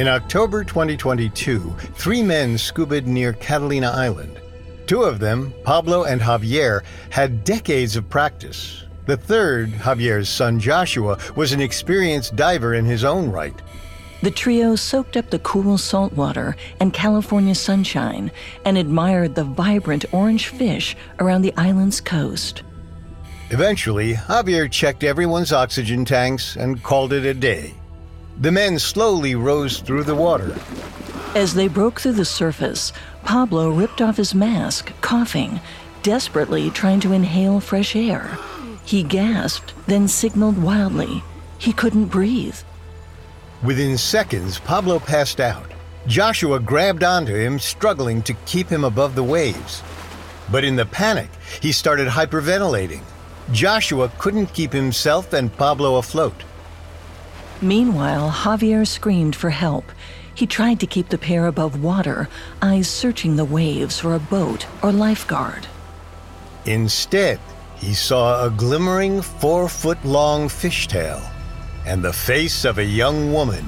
In October 2022, three men scubaed near Catalina Island. Two of them, Pablo and Javier, had decades of practice. The third, Javier's son Joshua, was an experienced diver in his own right. The trio soaked up the cool salt water and California sunshine and admired the vibrant orange fish around the island's coast. Eventually, Javier checked everyone's oxygen tanks and called it a day. The men slowly rose through the water. As they broke through the surface, Pablo ripped off his mask, coughing, desperately trying to inhale fresh air. He gasped, then signaled wildly. He couldn't breathe. Within seconds, Pablo passed out. Joshua grabbed onto him, struggling to keep him above the waves. But in the panic, he started hyperventilating. Joshua couldn't keep himself and Pablo afloat. Meanwhile, Javier screamed for help. He tried to keep the pair above water, eyes searching the waves for a boat or lifeguard. Instead, he saw a glimmering four foot long fishtail and the face of a young woman,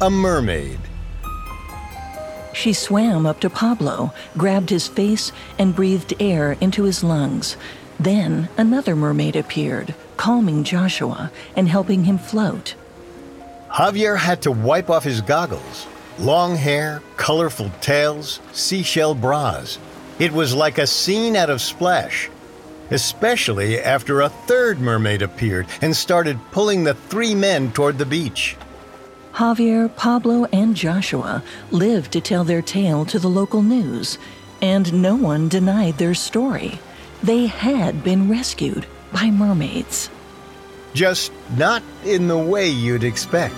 a mermaid. She swam up to Pablo, grabbed his face, and breathed air into his lungs. Then another mermaid appeared, calming Joshua and helping him float. Javier had to wipe off his goggles. Long hair, colorful tails, seashell bras. It was like a scene out of Splash especially after a third mermaid appeared and started pulling the three men toward the beach. Javier, Pablo, and Joshua lived to tell their tale to the local news, and no one denied their story. They had been rescued by mermaids. Just not in the way you'd expect.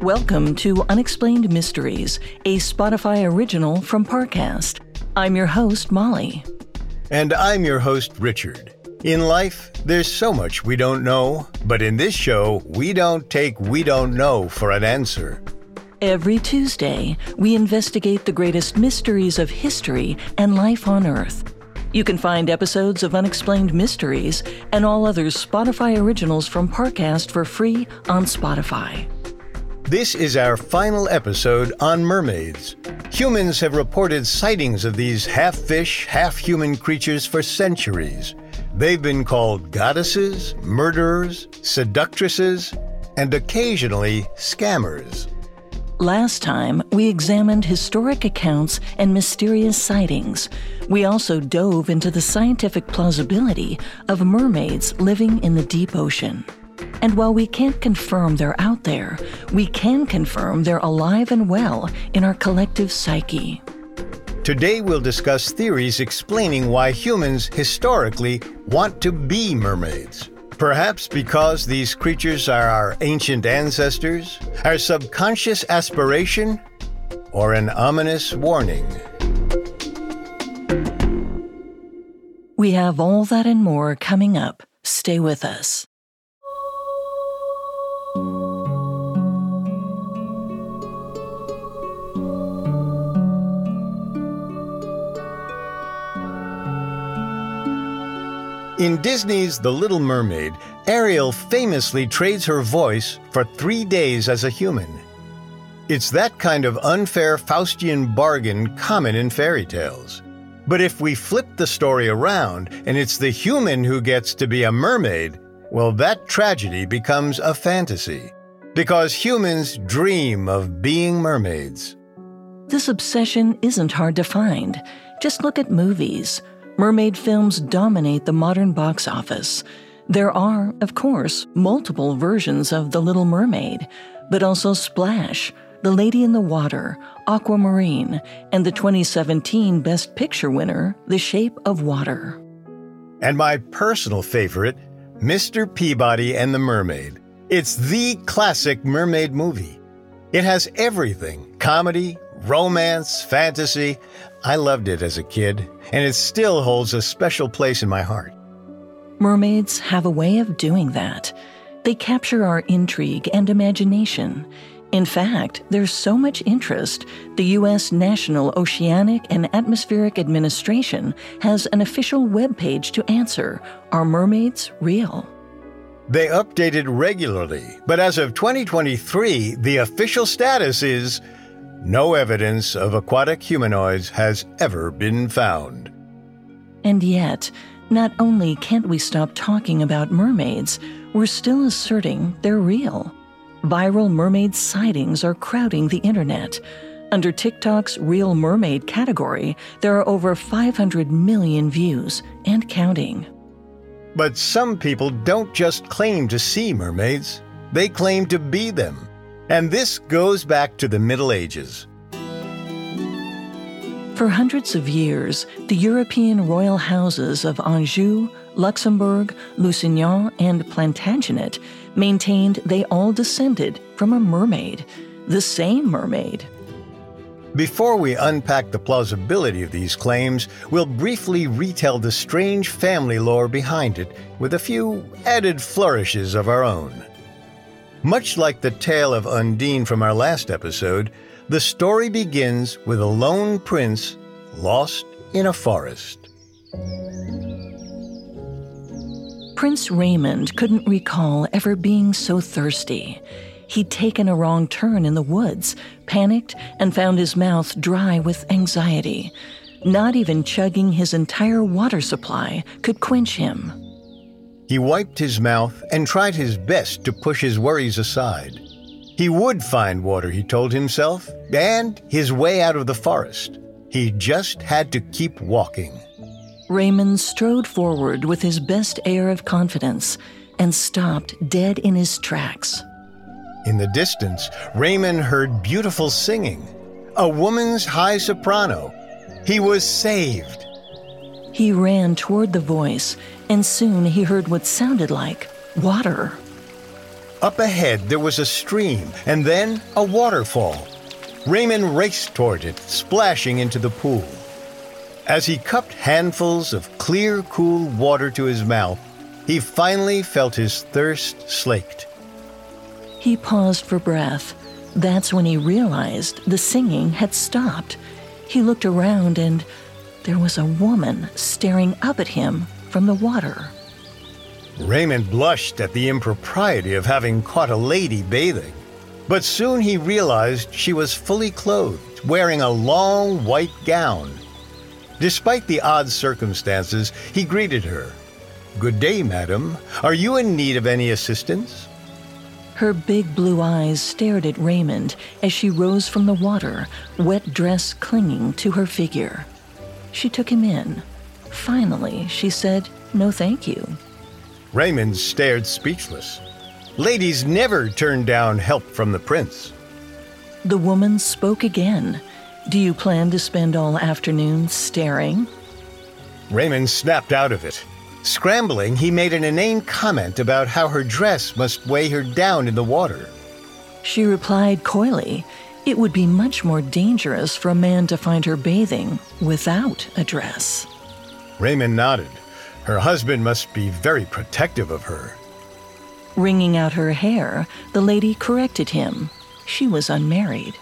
Welcome to Unexplained Mysteries, a Spotify original from Parcast. I'm your host, Molly. And I'm your host, Richard. In life, there's so much we don't know, but in this show, we don't take we don't know for an answer. Every Tuesday, we investigate the greatest mysteries of history and life on Earth. You can find episodes of Unexplained Mysteries and all other Spotify originals from Parcast for free on Spotify. This is our final episode on mermaids. Humans have reported sightings of these half fish, half human creatures for centuries. They've been called goddesses, murderers, seductresses, and occasionally scammers. Last time, we examined historic accounts and mysterious sightings. We also dove into the scientific plausibility of mermaids living in the deep ocean. And while we can't confirm they're out there, we can confirm they're alive and well in our collective psyche. Today we'll discuss theories explaining why humans historically want to be mermaids. Perhaps because these creatures are our ancient ancestors, our subconscious aspiration, or an ominous warning. We have all that and more coming up. Stay with us. In Disney's The Little Mermaid, Ariel famously trades her voice for three days as a human. It's that kind of unfair Faustian bargain common in fairy tales. But if we flip the story around and it's the human who gets to be a mermaid, well, that tragedy becomes a fantasy. Because humans dream of being mermaids. This obsession isn't hard to find. Just look at movies. Mermaid films dominate the modern box office. There are, of course, multiple versions of The Little Mermaid, but also Splash, The Lady in the Water, Aquamarine, and the 2017 Best Picture winner, The Shape of Water. And my personal favorite, Mr. Peabody and the Mermaid. It's the classic mermaid movie. It has everything comedy, romance, fantasy. I loved it as a kid, and it still holds a special place in my heart. Mermaids have a way of doing that. They capture our intrigue and imagination. In fact, there's so much interest, the U.S. National Oceanic and Atmospheric Administration has an official web page to answer Are mermaids real? They update it regularly, but as of 2023, the official status is no evidence of aquatic humanoids has ever been found. And yet, not only can't we stop talking about mermaids, we're still asserting they're real. Viral mermaid sightings are crowding the internet. Under TikTok's Real Mermaid category, there are over 500 million views and counting. But some people don't just claim to see mermaids, they claim to be them. And this goes back to the Middle Ages. For hundreds of years, the European royal houses of Anjou, Luxembourg, Lusignan, and Plantagenet maintained they all descended from a mermaid, the same mermaid. Before we unpack the plausibility of these claims, we'll briefly retell the strange family lore behind it with a few added flourishes of our own. Much like the tale of Undine from our last episode, the story begins with a lone prince lost in a forest. Prince Raymond couldn't recall ever being so thirsty. He'd taken a wrong turn in the woods, panicked, and found his mouth dry with anxiety. Not even chugging his entire water supply could quench him. He wiped his mouth and tried his best to push his worries aside. He would find water, he told himself, and his way out of the forest. He just had to keep walking. Raymond strode forward with his best air of confidence and stopped dead in his tracks. In the distance, Raymond heard beautiful singing, a woman's high soprano. He was saved. He ran toward the voice, and soon he heard what sounded like water. Up ahead, there was a stream, and then a waterfall. Raymond raced toward it, splashing into the pool. As he cupped handfuls of clear, cool water to his mouth, he finally felt his thirst slaked. He paused for breath. That's when he realized the singing had stopped. He looked around and there was a woman staring up at him from the water. Raymond blushed at the impropriety of having caught a lady bathing, but soon he realized she was fully clothed, wearing a long white gown Despite the odd circumstances, he greeted her. Good day, madam. Are you in need of any assistance? Her big blue eyes stared at Raymond as she rose from the water, wet dress clinging to her figure. She took him in. Finally, she said, No, thank you. Raymond stared speechless. Ladies never turn down help from the prince. The woman spoke again, do you plan to spend all afternoon staring? Raymond snapped out of it. Scrambling, he made an inane comment about how her dress must weigh her down in the water. She replied coyly, It would be much more dangerous for a man to find her bathing without a dress. Raymond nodded. Her husband must be very protective of her. Wringing out her hair, the lady corrected him. She was unmarried.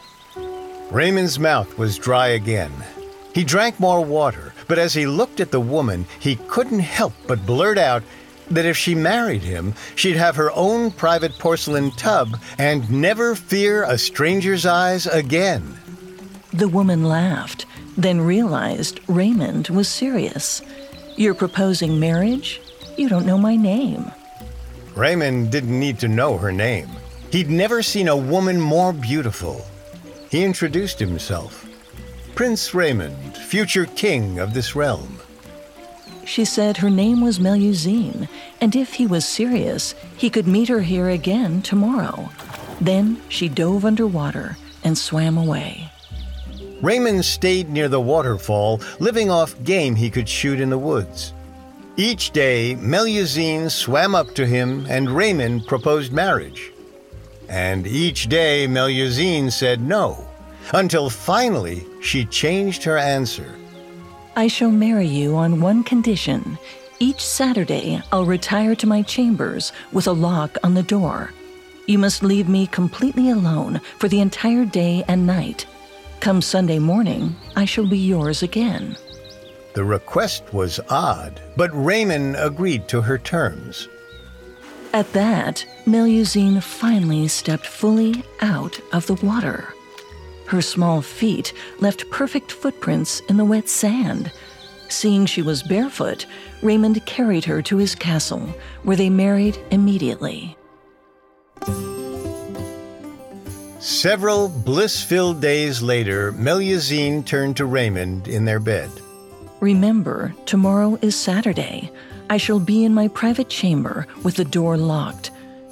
Raymond's mouth was dry again. He drank more water, but as he looked at the woman, he couldn't help but blurt out that if she married him, she'd have her own private porcelain tub and never fear a stranger's eyes again. The woman laughed, then realized Raymond was serious. You're proposing marriage? You don't know my name. Raymond didn't need to know her name. He'd never seen a woman more beautiful. He introduced himself Prince Raymond, future king of this realm. She said her name was Melusine, and if he was serious, he could meet her here again tomorrow. Then she dove underwater and swam away. Raymond stayed near the waterfall, living off game he could shoot in the woods. Each day, Melusine swam up to him and Raymond proposed marriage. And each day Melusine said no, until finally she changed her answer. I shall marry you on one condition. Each Saturday, I'll retire to my chambers with a lock on the door. You must leave me completely alone for the entire day and night. Come Sunday morning, I shall be yours again. The request was odd, but Raymond agreed to her terms. At that, Melusine finally stepped fully out of the water. Her small feet left perfect footprints in the wet sand. Seeing she was barefoot, Raymond carried her to his castle, where they married immediately. Several bliss filled days later, Melusine turned to Raymond in their bed. Remember, tomorrow is Saturday. I shall be in my private chamber with the door locked.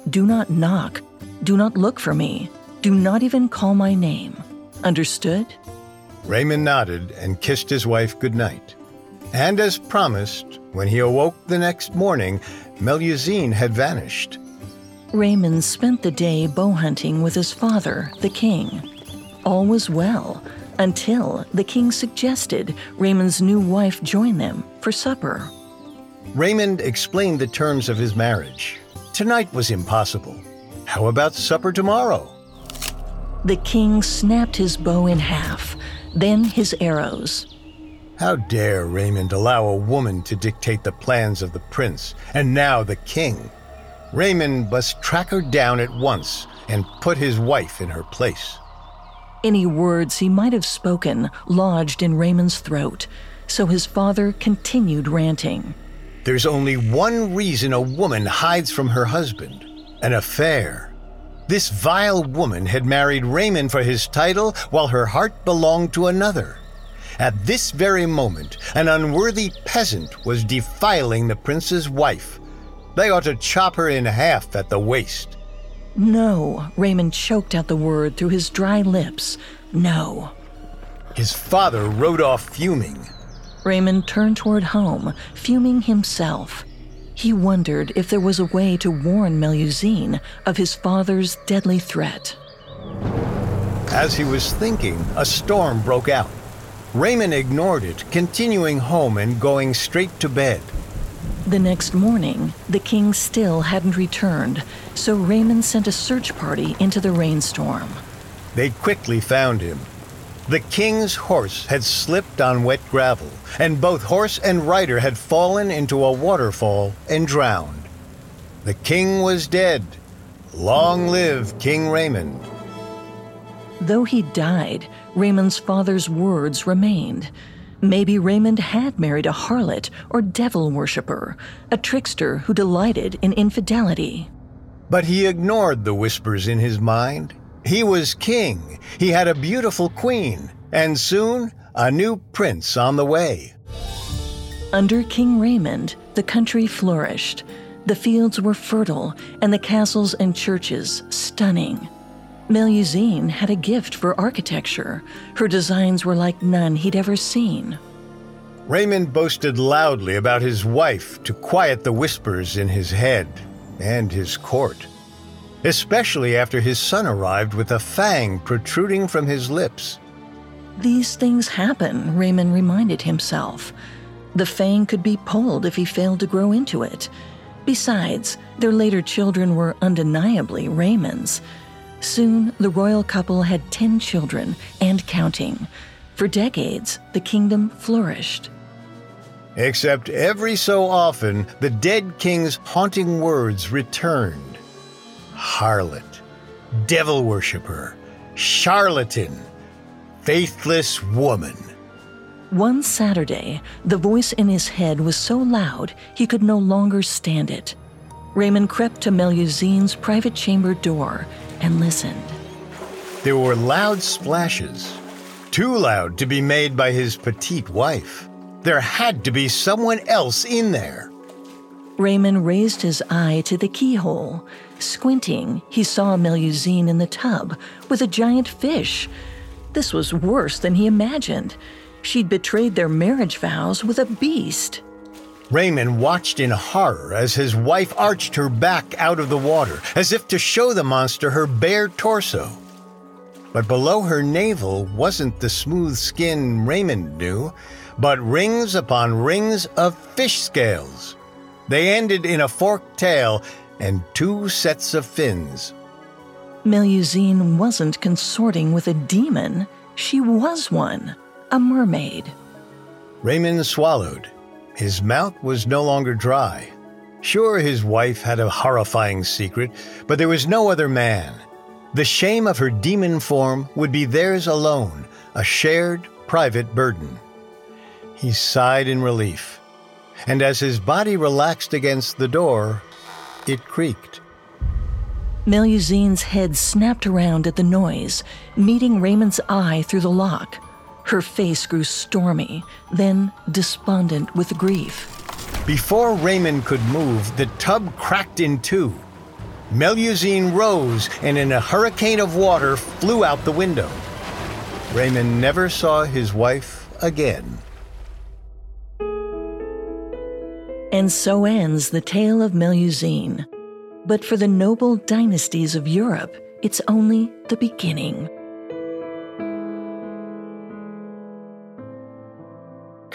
Do not knock. Do not look for me. Do not even call my name. Understood? Raymond nodded and kissed his wife goodnight. And as promised, when he awoke the next morning, Melusine had vanished. Raymond spent the day bow hunting with his father, the king. All was well until the king suggested Raymond's new wife join them for supper. Raymond explained the terms of his marriage. Tonight was impossible. How about supper tomorrow? The king snapped his bow in half, then his arrows. How dare Raymond allow a woman to dictate the plans of the prince, and now the king? Raymond must track her down at once and put his wife in her place. Any words he might have spoken lodged in Raymond's throat, so his father continued ranting. There's only one reason a woman hides from her husband an affair. This vile woman had married Raymond for his title while her heart belonged to another. At this very moment, an unworthy peasant was defiling the prince's wife they ought to chop her in half at the waist. No, Raymond choked out the word through his dry lips. No. His father rode off fuming. Raymond turned toward home, fuming himself. He wondered if there was a way to warn Melusine of his father's deadly threat. As he was thinking, a storm broke out. Raymond ignored it, continuing home and going straight to bed. The next morning, the king still hadn't returned, so Raymond sent a search party into the rainstorm. They quickly found him. The king's horse had slipped on wet gravel, and both horse and rider had fallen into a waterfall and drowned. The king was dead. Long live King Raymond. Though he died, Raymond's father's words remained. Maybe Raymond had married a harlot or devil worshipper, a trickster who delighted in infidelity. But he ignored the whispers in his mind. He was king, he had a beautiful queen, and soon a new prince on the way. Under King Raymond, the country flourished. The fields were fertile, and the castles and churches stunning. Melusine had a gift for architecture. Her designs were like none he'd ever seen. Raymond boasted loudly about his wife to quiet the whispers in his head and his court, especially after his son arrived with a fang protruding from his lips. These things happen, Raymond reminded himself. The fang could be pulled if he failed to grow into it. Besides, their later children were undeniably Raymond's. Soon, the royal couple had 10 children and counting. For decades, the kingdom flourished. Except every so often, the dead king's haunting words returned harlot, devil worshipper, charlatan, faithless woman. One Saturday, the voice in his head was so loud he could no longer stand it. Raymond crept to Melusine's private chamber door and listened. There were loud splashes, too loud to be made by his petite wife. There had to be someone else in there. Raymond raised his eye to the keyhole. Squinting, he saw Melusine in the tub with a giant fish. This was worse than he imagined. She'd betrayed their marriage vows with a beast. Raymond watched in horror as his wife arched her back out of the water, as if to show the monster her bare torso. But below her navel wasn't the smooth skin Raymond knew, but rings upon rings of fish scales. They ended in a forked tail and two sets of fins. Melusine wasn't consorting with a demon, she was one, a mermaid. Raymond swallowed. His mouth was no longer dry. Sure, his wife had a horrifying secret, but there was no other man. The shame of her demon form would be theirs alone, a shared, private burden. He sighed in relief, and as his body relaxed against the door, it creaked. Melusine's head snapped around at the noise, meeting Raymond's eye through the lock. Her face grew stormy, then despondent with grief. Before Raymond could move, the tub cracked in two. Melusine rose and, in a hurricane of water, flew out the window. Raymond never saw his wife again. And so ends the tale of Melusine. But for the noble dynasties of Europe, it's only the beginning.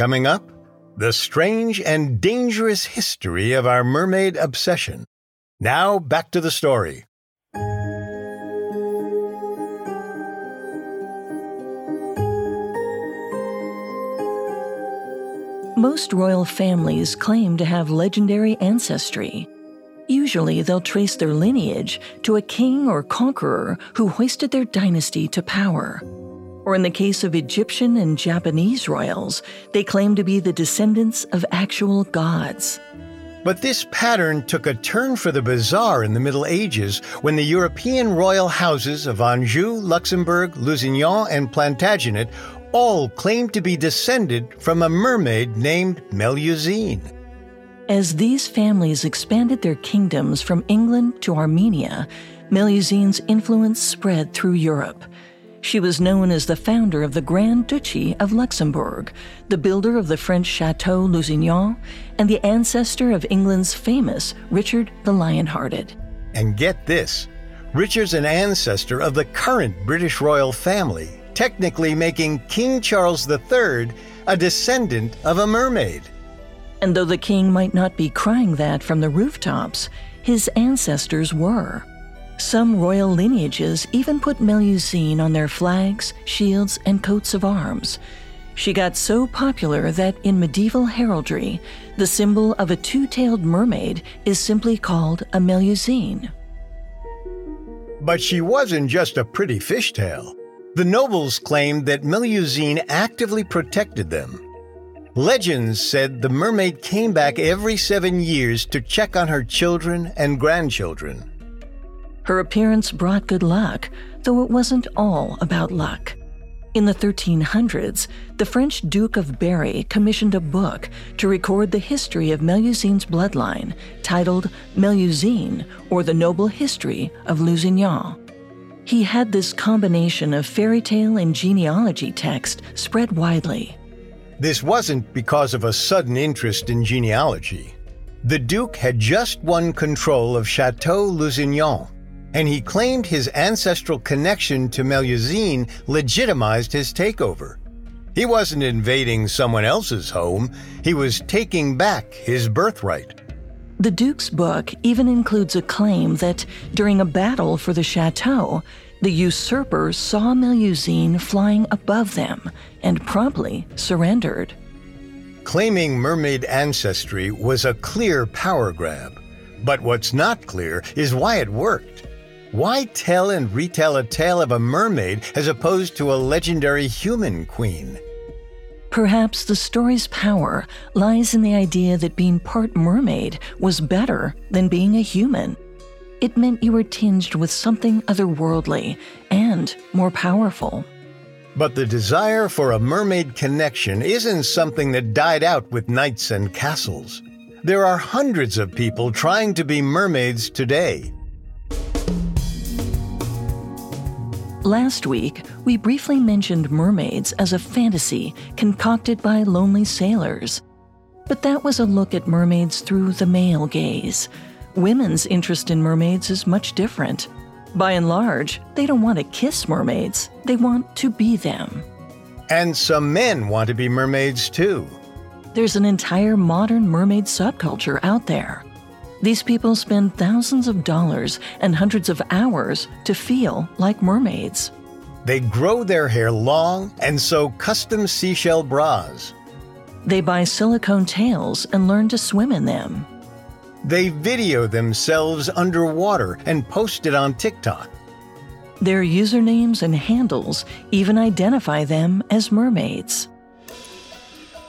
Coming up, the strange and dangerous history of our mermaid obsession. Now, back to the story. Most royal families claim to have legendary ancestry. Usually, they'll trace their lineage to a king or conqueror who hoisted their dynasty to power. Or in the case of Egyptian and Japanese royals, they claim to be the descendants of actual gods. But this pattern took a turn for the bizarre in the Middle Ages when the European royal houses of Anjou, Luxembourg, Lusignan, and Plantagenet all claimed to be descended from a mermaid named Melusine. As these families expanded their kingdoms from England to Armenia, Melusine's influence spread through Europe. She was known as the founder of the Grand Duchy of Luxembourg, the builder of the French Chateau Lusignan, and the ancestor of England's famous Richard the Lionhearted. And get this Richard's an ancestor of the current British royal family, technically making King Charles III a descendant of a mermaid. And though the king might not be crying that from the rooftops, his ancestors were. Some royal lineages even put Melusine on their flags, shields, and coats of arms. She got so popular that in medieval heraldry, the symbol of a two tailed mermaid is simply called a Melusine. But she wasn't just a pretty fishtail. The nobles claimed that Melusine actively protected them Legends said the mermaid came back every seven years to check on her children and grandchildren. Her appearance brought good luck, though it wasn't all about luck. In the 1300s, the French Duke of Berry commissioned a book to record the history of Melusine's bloodline, titled Melusine, or The Noble History of Lusignan. He had this combination of fairy tale and genealogy text spread widely. This wasn't because of a sudden interest in genealogy. The Duke had just won control of Chateau Lusignan, and he claimed his ancestral connection to Melusine legitimized his takeover. He wasn't invading someone else's home, he was taking back his birthright. The Duke's book even includes a claim that during a battle for the chateau, the usurper saw Melusine flying above them and promptly surrendered. Claiming mermaid ancestry was a clear power grab. But what's not clear is why it worked. Why tell and retell a tale of a mermaid as opposed to a legendary human queen? Perhaps the story's power lies in the idea that being part mermaid was better than being a human. It meant you were tinged with something otherworldly and more powerful. But the desire for a mermaid connection isn't something that died out with knights and castles. There are hundreds of people trying to be mermaids today. Last week, we briefly mentioned mermaids as a fantasy concocted by lonely sailors. But that was a look at mermaids through the male gaze. Women's interest in mermaids is much different. By and large, they don't want to kiss mermaids, they want to be them. And some men want to be mermaids too. There's an entire modern mermaid subculture out there. These people spend thousands of dollars and hundreds of hours to feel like mermaids. They grow their hair long and sew custom seashell bras. They buy silicone tails and learn to swim in them. They video themselves underwater and post it on TikTok. Their usernames and handles even identify them as mermaids.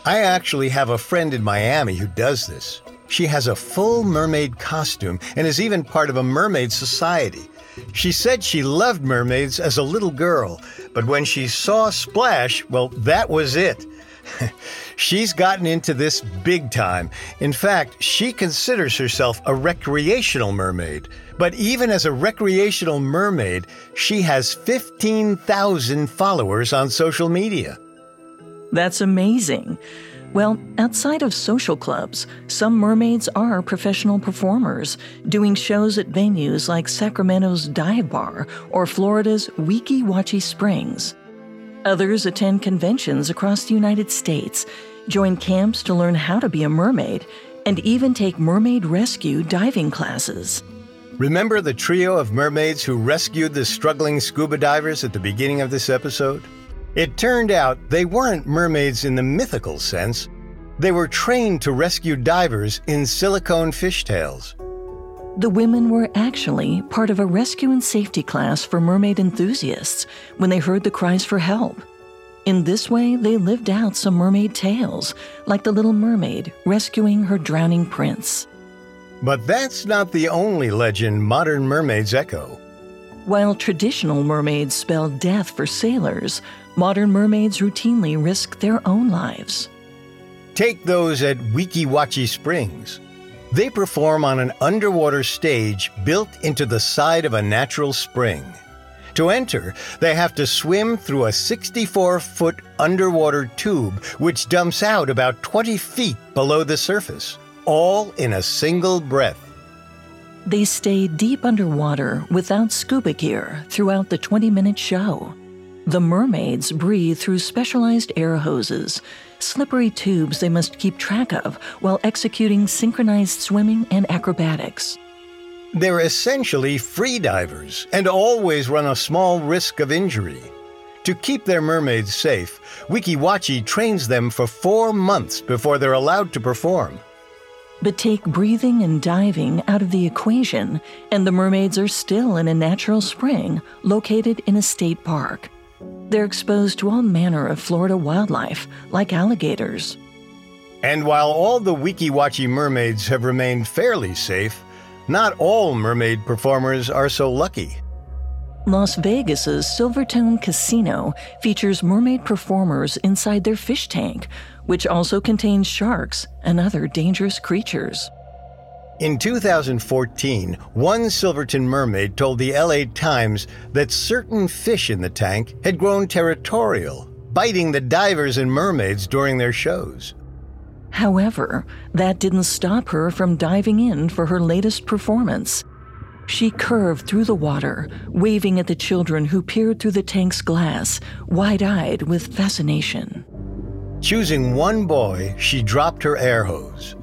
I actually have a friend in Miami who does this. She has a full mermaid costume and is even part of a mermaid society. She said she loved mermaids as a little girl, but when she saw Splash, well, that was it. She's gotten into this big time. In fact, she considers herself a recreational mermaid. But even as a recreational mermaid, she has 15,000 followers on social media. That's amazing. Well, outside of social clubs, some mermaids are professional performers, doing shows at venues like Sacramento's Dive Bar or Florida's Weeki Wachee Springs. Others attend conventions across the United States, join camps to learn how to be a mermaid, and even take mermaid rescue diving classes. Remember the trio of mermaids who rescued the struggling scuba divers at the beginning of this episode? It turned out they weren't mermaids in the mythical sense. They were trained to rescue divers in silicone fishtails. The women were actually part of a rescue and safety class for mermaid enthusiasts when they heard the cries for help. In this way, they lived out some mermaid tales, like the Little Mermaid rescuing her drowning prince. But that's not the only legend modern mermaids echo. While traditional mermaids spell death for sailors, modern mermaids routinely risk their own lives. Take those at Weeki Wachee Springs. They perform on an underwater stage built into the side of a natural spring. To enter, they have to swim through a 64 foot underwater tube which dumps out about 20 feet below the surface, all in a single breath. They stay deep underwater without scuba gear throughout the 20 minute show. The mermaids breathe through specialized air hoses, slippery tubes they must keep track of while executing synchronized swimming and acrobatics. They're essentially free divers and always run a small risk of injury. To keep their mermaids safe, Weeki Wachee trains them for four months before they're allowed to perform. But take breathing and diving out of the equation, and the mermaids are still in a natural spring located in a state park. They're exposed to all manner of Florida wildlife, like alligators. And while all the Weeki Wachee mermaids have remained fairly safe, not all mermaid performers are so lucky. Las Vegas's Silverton Casino features mermaid performers inside their fish tank, which also contains sharks and other dangerous creatures. In 2014, one Silverton mermaid told the LA Times that certain fish in the tank had grown territorial, biting the divers and mermaids during their shows. However, that didn't stop her from diving in for her latest performance. She curved through the water, waving at the children who peered through the tank's glass, wide eyed with fascination. Choosing one boy, she dropped her air hose.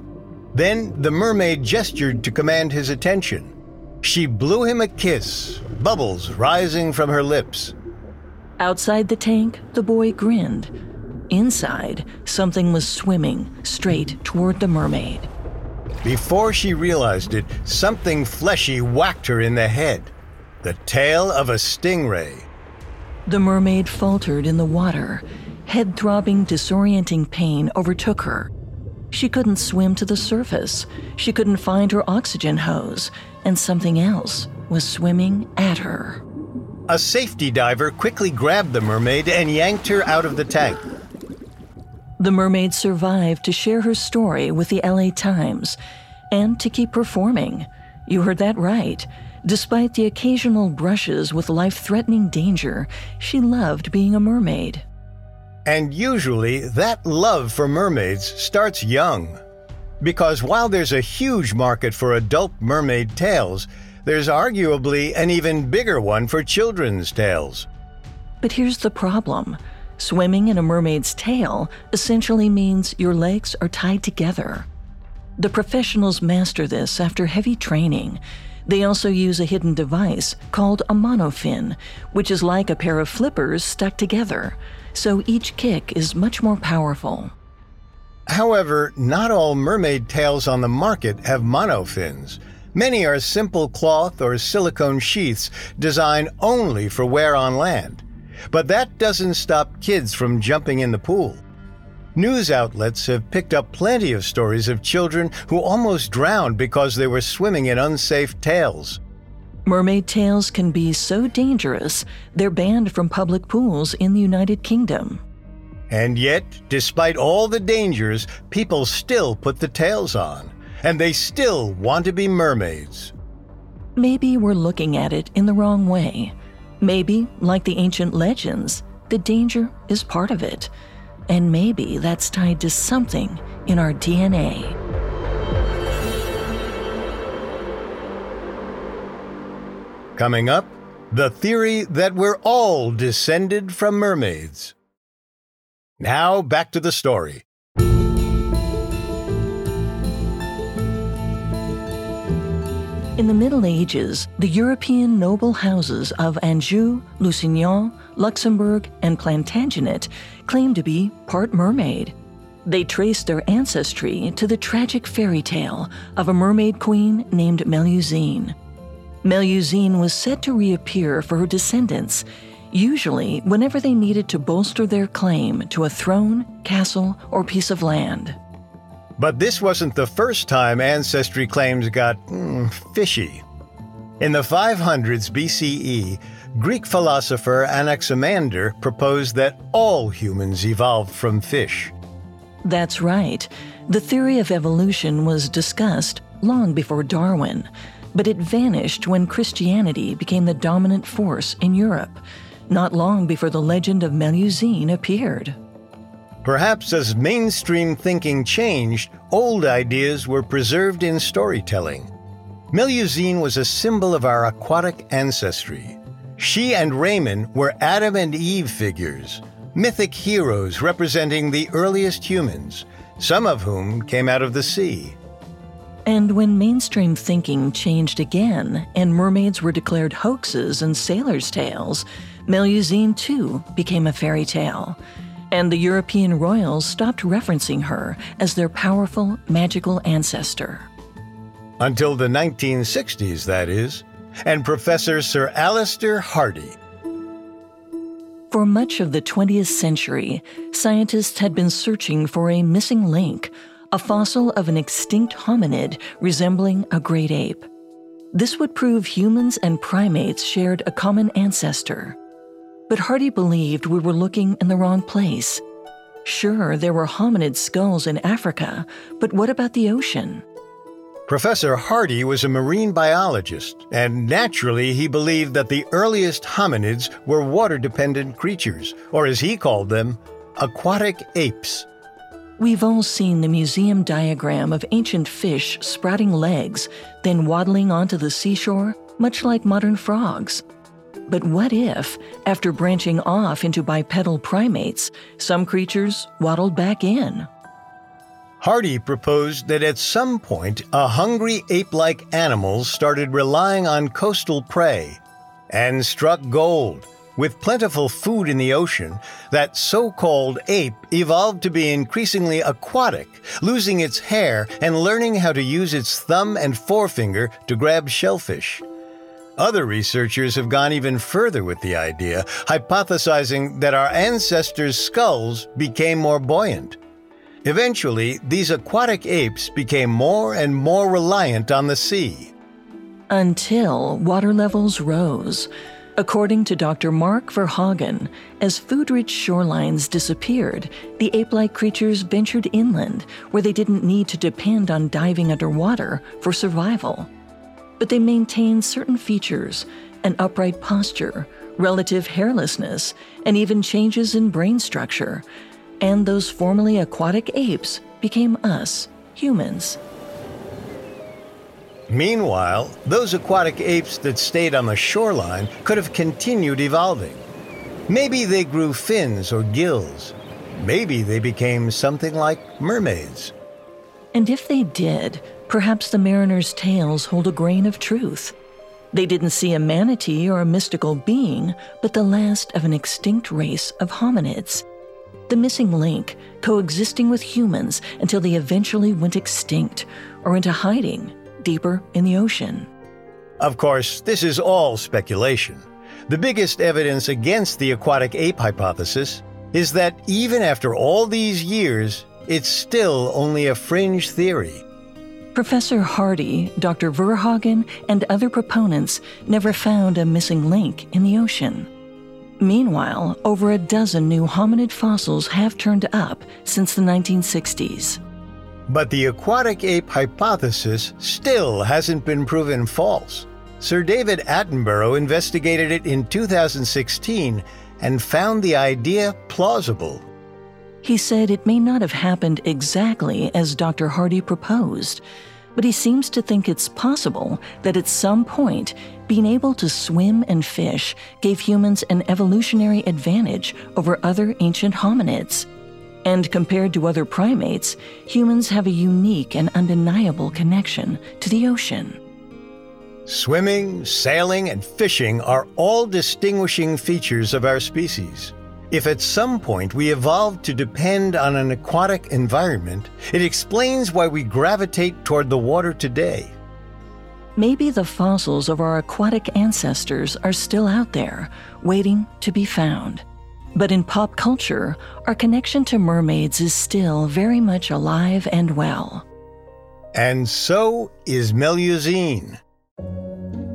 Then the mermaid gestured to command his attention. She blew him a kiss, bubbles rising from her lips. Outside the tank, the boy grinned. Inside, something was swimming straight toward the mermaid. Before she realized it, something fleshy whacked her in the head the tail of a stingray. The mermaid faltered in the water. Head throbbing, disorienting pain overtook her. She couldn't swim to the surface. She couldn't find her oxygen hose, and something else was swimming at her. A safety diver quickly grabbed the mermaid and yanked her out of the tank. The mermaid survived to share her story with the LA Times and to keep performing. You heard that right. Despite the occasional brushes with life threatening danger, she loved being a mermaid. And usually, that love for mermaids starts young. Because while there's a huge market for adult mermaid tales, there's arguably an even bigger one for children's tales. But here's the problem swimming in a mermaid's tail essentially means your legs are tied together. The professionals master this after heavy training. They also use a hidden device called a monofin, which is like a pair of flippers stuck together, so each kick is much more powerful. However, not all mermaid tails on the market have monofins. Many are simple cloth or silicone sheaths designed only for wear on land. But that doesn't stop kids from jumping in the pool. News outlets have picked up plenty of stories of children who almost drowned because they were swimming in unsafe tails. Mermaid tails can be so dangerous, they're banned from public pools in the United Kingdom. And yet, despite all the dangers, people still put the tails on, and they still want to be mermaids. Maybe we're looking at it in the wrong way. Maybe, like the ancient legends, the danger is part of it. And maybe that's tied to something in our DNA. Coming up, the theory that we're all descended from mermaids. Now, back to the story. In the Middle Ages, the European noble houses of Anjou, Lusignan, Luxembourg, and Plantagenet claimed to be part mermaid. They traced their ancestry to the tragic fairy tale of a mermaid queen named Melusine. Melusine was said to reappear for her descendants, usually whenever they needed to bolster their claim to a throne, castle, or piece of land. But this wasn't the first time ancestry claims got mm, fishy. In the 500s BCE, Greek philosopher Anaximander proposed that all humans evolved from fish. That's right. The theory of evolution was discussed long before Darwin, but it vanished when Christianity became the dominant force in Europe, not long before the legend of Melusine appeared. Perhaps as mainstream thinking changed, old ideas were preserved in storytelling. Melusine was a symbol of our aquatic ancestry. She and Raymond were Adam and Eve figures, mythic heroes representing the earliest humans, some of whom came out of the sea. And when mainstream thinking changed again and mermaids were declared hoaxes and sailors' tales, Melusine too became a fairy tale and the European royals stopped referencing her as their powerful, magical ancestor. Until the 1960s, that is, and Professor Sir Alister Hardy. For much of the 20th century, scientists had been searching for a missing link, a fossil of an extinct hominid resembling a great ape. This would prove humans and primates shared a common ancestor. But Hardy believed we were looking in the wrong place. Sure, there were hominid skulls in Africa, but what about the ocean? Professor Hardy was a marine biologist, and naturally he believed that the earliest hominids were water dependent creatures, or as he called them, aquatic apes. We've all seen the museum diagram of ancient fish sprouting legs, then waddling onto the seashore, much like modern frogs. But what if, after branching off into bipedal primates, some creatures waddled back in? Hardy proposed that at some point a hungry ape like animals started relying on coastal prey and struck gold. With plentiful food in the ocean, that so called ape evolved to be increasingly aquatic, losing its hair and learning how to use its thumb and forefinger to grab shellfish. Other researchers have gone even further with the idea, hypothesizing that our ancestors' skulls became more buoyant. Eventually, these aquatic apes became more and more reliant on the sea. Until water levels rose. According to Dr. Marc Verhaegen, as food rich shorelines disappeared, the ape like creatures ventured inland where they didn't need to depend on diving underwater for survival but they maintained certain features an upright posture, relative hairlessness, and even changes in brain structure. And those formerly aquatic apes became us, humans. Meanwhile, those aquatic apes that stayed on the shoreline could have continued evolving. Maybe they grew fins or gills. Maybe they became something like mermaids. And if they did, perhaps the mariners' tales hold a grain of truth. They didn't see a manatee or a mystical being, but the last of an extinct race of hominids. The missing link, coexisting with humans until they eventually went extinct or into hiding deeper in the ocean. Of course, this is all speculation. The biggest evidence against the aquatic ape hypothesis is that even after all these years, it's still only a fringe theory. Professor Hardy, Dr. Verhaegen, and other proponents never found a missing link in the ocean. Meanwhile, over a dozen new hominid fossils have turned up since the 1960s. But the aquatic ape hypothesis still hasn't been proven false. Sir David Attenborough investigated it in 2016 and found the idea plausible. He said it may not have happened exactly as Dr. Hardy proposed, but he seems to think it's possible that at some point, being able to swim and fish gave humans an evolutionary advantage over other ancient hominids. And compared to other primates, humans have a unique and undeniable connection to the ocean. Swimming, sailing, and fishing are all distinguishing features of our species. If at some point we evolved to depend on an aquatic environment, it explains why we gravitate toward the water today. Maybe the fossils of our aquatic ancestors are still out there, waiting to be found. But in pop culture, our connection to mermaids is still very much alive and well. And so is Melusine.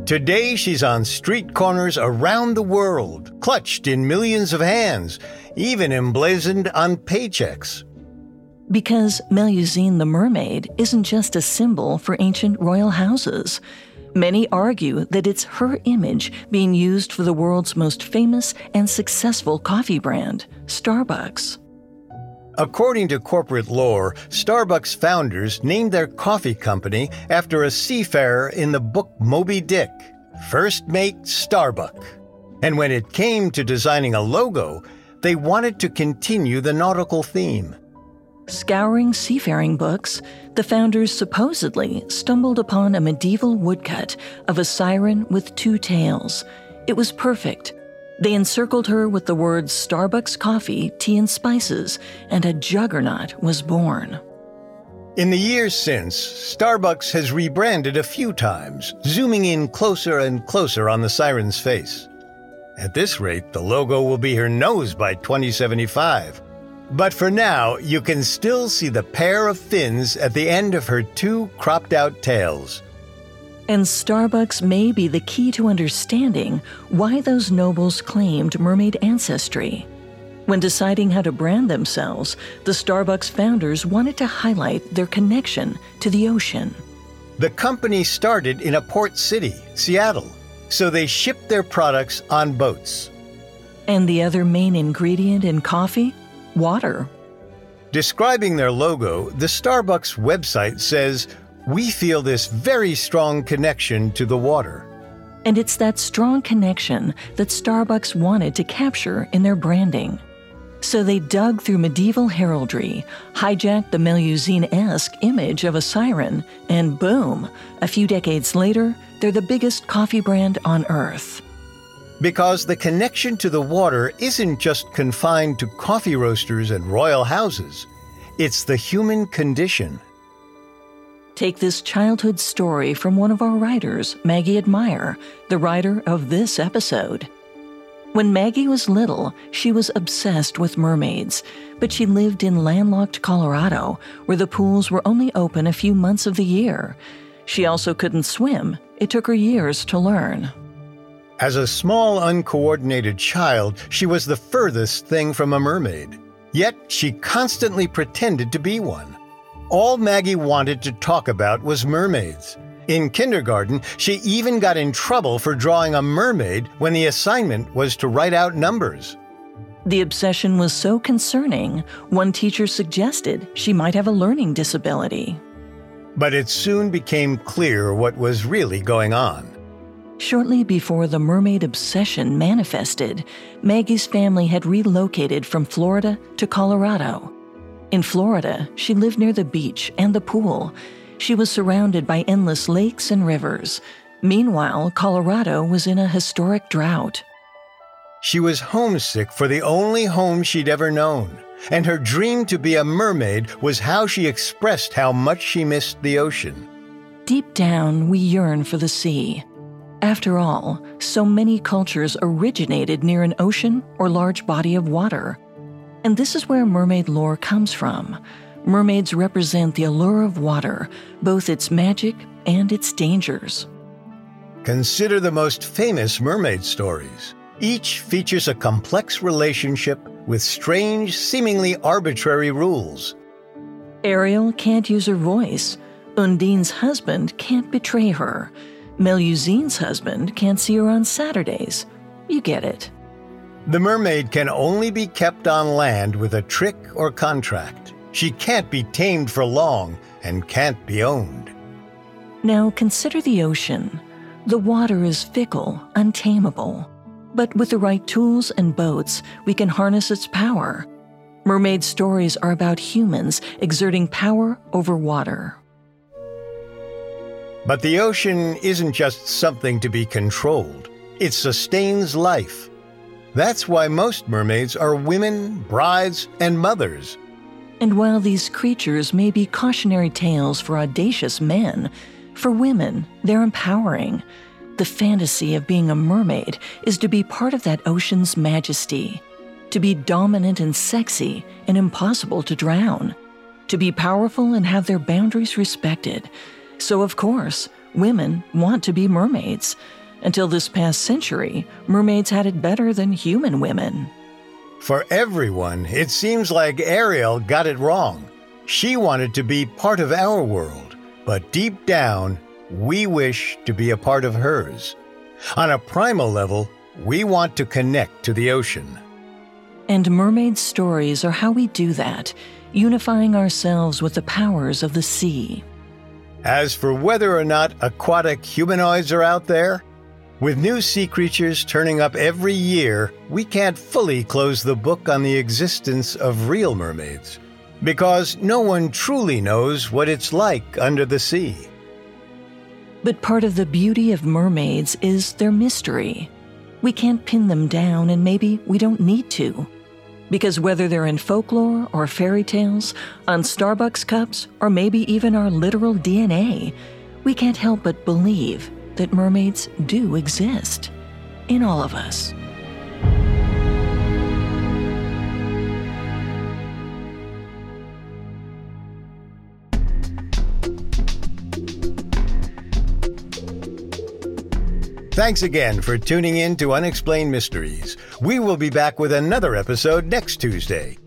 Today, she's on street corners around the world, clutched in millions of hands, even emblazoned on paychecks. Because Melusine the mermaid isn't just a symbol for ancient royal houses. Many argue that it's her image being used for the world's most famous and successful coffee brand, Starbucks. According to corporate lore, Starbucks founders named their coffee company after a seafarer in the book Moby Dick, First Mate Starbuck. And when it came to designing a logo, they wanted to continue the nautical theme. Scouring seafaring books, the founders supposedly stumbled upon a medieval woodcut of a siren with two tails. It was perfect they encircled her with the words Starbucks coffee, tea, and spices, and a juggernaut was born. In the years since, Starbucks has rebranded a few times, zooming in closer and closer on the siren's face. At this rate, the logo will be her nose by 2075. But for now, you can still see the pair of fins at the end of her two cropped out tails. And Starbucks may be the key to understanding why those nobles claimed mermaid ancestry. When deciding how to brand themselves, the Starbucks founders wanted to highlight their connection to the ocean. The company started in a port city, Seattle, so they shipped their products on boats. And the other main ingredient in coffee? Water. Describing their logo, the Starbucks website says we feel this very strong connection to the water. And it's that strong connection that Starbucks wanted to capture in their branding. So they dug through medieval heraldry, hijacked the Melusine esque image of a siren, and boom, a few decades later, they're the biggest coffee brand on earth. Because the connection to the water isn't just confined to coffee roasters and royal houses, it's the human condition. Take this childhood story from one of our writers, Maggie Admire, the writer of this episode. When Maggie was little, she was obsessed with mermaids, but she lived in landlocked Colorado, where the pools were only open a few months of the year. She also couldn't swim. It took her years to learn. As a small, uncoordinated child, she was the furthest thing from a mermaid. Yet she constantly pretended to be one. All Maggie wanted to talk about was mermaids. In kindergarten, she even got in trouble for drawing a mermaid when the assignment was to write out numbers. The obsession was so concerning, one teacher suggested she might have a learning disability. But it soon became clear what was really going on. Shortly before the mermaid obsession manifested, Maggie's family had relocated from Florida to Colorado. In Florida, she lived near the beach and the pool. She was surrounded by endless lakes and rivers. Meanwhile, Colorado was in a historic drought. She was homesick for the only home she'd ever known, and her dream to be a mermaid was how she expressed how much she missed the ocean. Deep down, we yearn for the sea. After all, so many cultures originated near an ocean or large body of water. And this is where mermaid lore comes from. Mermaids represent the allure of water, both its magic and its dangers. Consider the most famous mermaid stories. Each features a complex relationship with strange, seemingly arbitrary rules. Ariel can't use her voice. Undine's husband can't betray her. Melusine's husband can't see her on Saturdays. You get it. The mermaid can only be kept on land with a trick or contract. She can't be tamed for long and can't be owned. Now consider the ocean. The water is fickle, untamable. But with the right tools and boats, we can harness its power. Mermaid stories are about humans exerting power over water. But the ocean isn't just something to be controlled, it sustains life. That's why most mermaids are women, brides, and mothers. And while these creatures may be cautionary tales for audacious men, for women, they're empowering. The fantasy of being a mermaid is to be part of that ocean's majesty, to be dominant and sexy and impossible to drown, to be powerful and have their boundaries respected. So, of course, women want to be mermaids. Until this past century, mermaids had it better than human women. For everyone, it seems like Ariel got it wrong. She wanted to be part of our world, but deep down, we wish to be a part of hers. On a primal level, we want to connect to the ocean. And mermaid stories are how we do that, unifying ourselves with the powers of the sea. As for whether or not aquatic humanoids are out there, with new sea creatures turning up every year, we can't fully close the book on the existence of real mermaids, because no one truly knows what it's like under the sea. But part of the beauty of mermaids is their mystery. We can't pin them down, and maybe we don't need to. Because whether they're in folklore or fairy tales, on Starbucks cups, or maybe even our literal DNA, we can't help but believe that mermaids do exist in all of us. Thanks again for tuning in to Unexplained Mysteries. We will be back with another episode next Tuesday.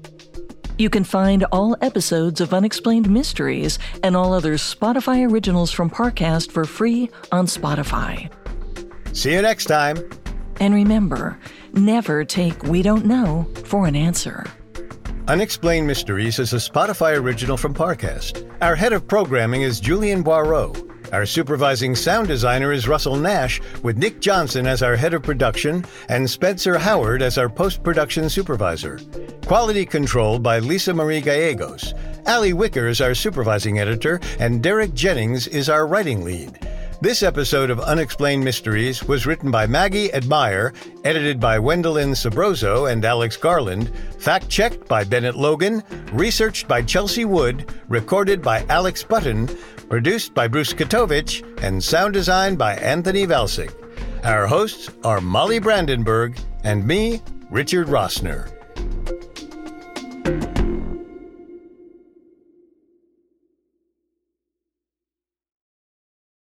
You can find all episodes of Unexplained Mysteries and all other Spotify originals from Parcast for free on Spotify. See you next time. And remember, never take We Don't Know for an answer. Unexplained Mysteries is a Spotify original from Parcast. Our head of programming is Julian Boireau. Our supervising sound designer is Russell Nash, with Nick Johnson as our head of production and Spencer Howard as our post production supervisor. Quality control by Lisa Marie Gallegos. Ali Wicker is our supervising editor, and Derek Jennings is our writing lead. This episode of Unexplained Mysteries was written by Maggie Admire, edited by Wendelin Sabroso and Alex Garland, fact checked by Bennett Logan, researched by Chelsea Wood, recorded by Alex Button, produced by Bruce Katovich, and sound designed by Anthony Valsic. Our hosts are Molly Brandenburg and me, Richard Rossner.